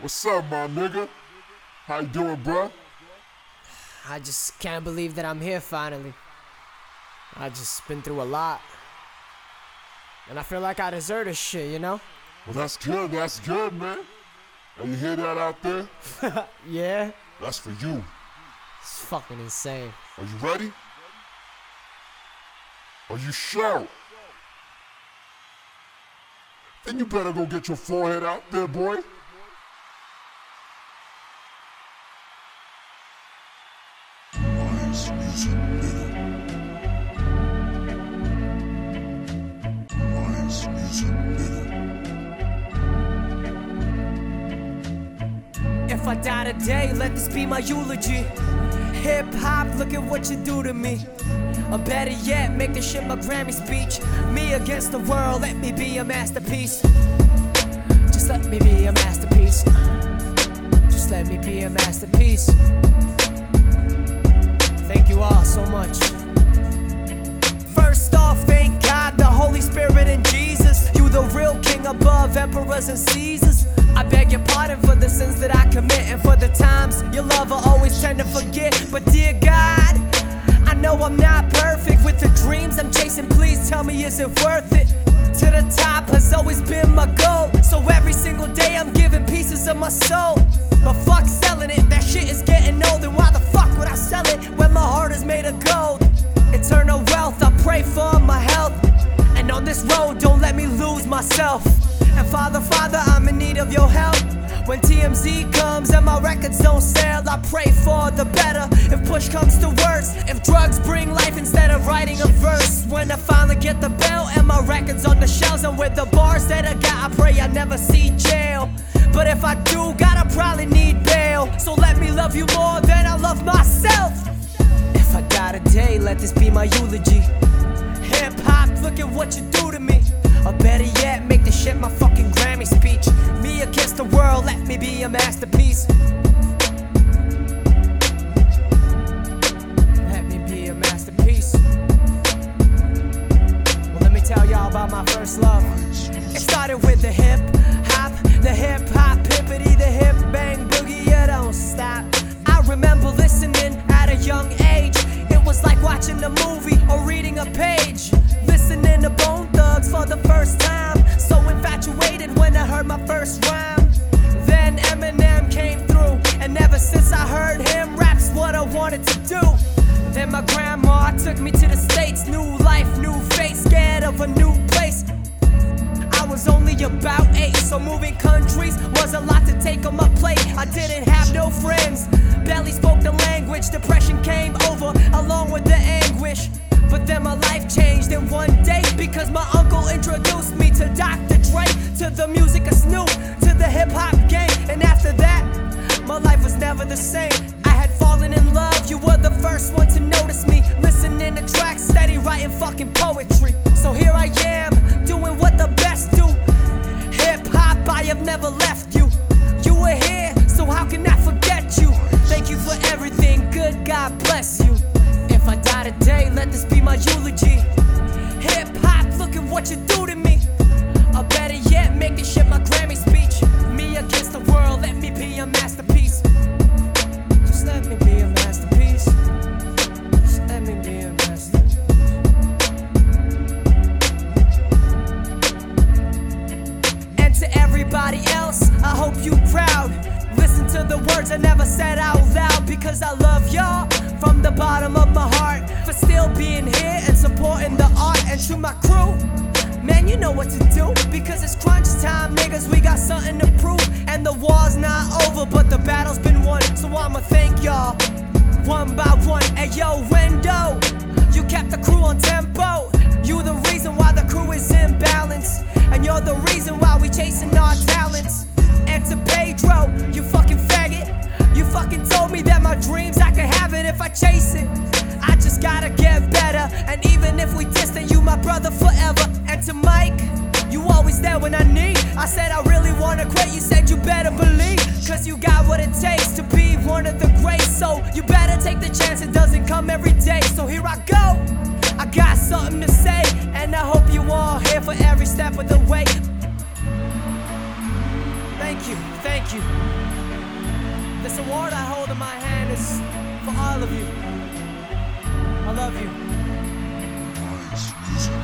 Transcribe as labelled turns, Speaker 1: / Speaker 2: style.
Speaker 1: What's up, my nigga? How you doing, bruh?
Speaker 2: I just can't believe that I'm here finally. I just been through a lot. And I feel like I deserve this shit, you know?
Speaker 1: Well, that's good. That's good, man. And you hear that out there?
Speaker 2: Yeah?
Speaker 1: That's for you.
Speaker 2: It's fucking insane.
Speaker 1: Are you ready? Are you sure? Then you better go get your forehead out there, boy.
Speaker 2: If I die today, let this be my eulogy. Hip hop, look at what you do to me. Or better yet, make this shit my Grammy speech. Me against the world, let me be a masterpiece. Just let me be a masterpiece. Just let me be a masterpiece. All so much. First off, thank God, the Holy Spirit and Jesus. You the real king above emperors and Caesars. I beg your pardon for the sins that I commit and for the times your love I always tend to forget. But dear God, I know I'm not perfect with the dreams I'm chasing. Please tell me, is it worth it? To the top has always been my goal. So every single day I'm giving pieces of my soul. But fuck selling it, that shit is getting old. And why the would I sell it when my heart is made of gold? Eternal wealth, I pray for my health. And on this road, don't let me lose myself. And Father, Father, I'm in need of your help. When TMZ comes and my records don't sell, I pray for the better. If push comes to worse, if drugs bring life instead of writing a verse. When I finally get the bell and my records on the shelves, and with the bars that I got, I pray I never see jail. But if I do, I probably myself. If I die today, let this be my eulogy. Hip hop, look at what you do to me. Or better yet, make this shit my fucking Grammy speech. Me against the world, let me be a masterpiece. Let me be a masterpiece. Well, let me tell y'all about my first love. So moving countries was a lot to take on my plate. I didn't have no friends, barely spoke the language. Depression came over along with the anguish. But then my life changed in one day because my uncle introduced me to Dr. Dre, to the music of Snoop, to the hip hop game. And after that, my life was never the same. I had fallen in love, you were the first one to notice me. Listening to tracks, steady writing fucking bless you. If I die today, let this be my eulogy. Hip hop, look at what you do to me. Or better yet, make this shit my Grammy speech. Me against the world, let me be a masterpiece. Just let me be a masterpiece. Just let me be a masterpiece. And to everybody else, I hope you proud. Listen to the words I never said out loud because I love y'all from the bottom of my heart for still being here and supporting the art. And to my crew, man, you know what to do because it's crunch time, niggas. We got something to prove, and the war's not over, but the battle's been won. So I'ma thank y'all one by one. Hey yo, window, you kept the crew on tempo. You the reason why the crew is in balance, and you're the reason why we chasing our talents. And to Pedro, you fucking told me that my dreams I could have it if I chase it. I just gotta get better, and even if we distant, you my brother forever. And to Mike, you always there when I need. I said I really wanna quit, you said you better believe. Cause you got what it takes to be one of the greats. So you better take the chance, it doesn't come every day. So here I go. I got something to say, and I hope you all here for every step of the way. Thank you, thank you. This award I hold in my hand is for all of you. I love you. Nice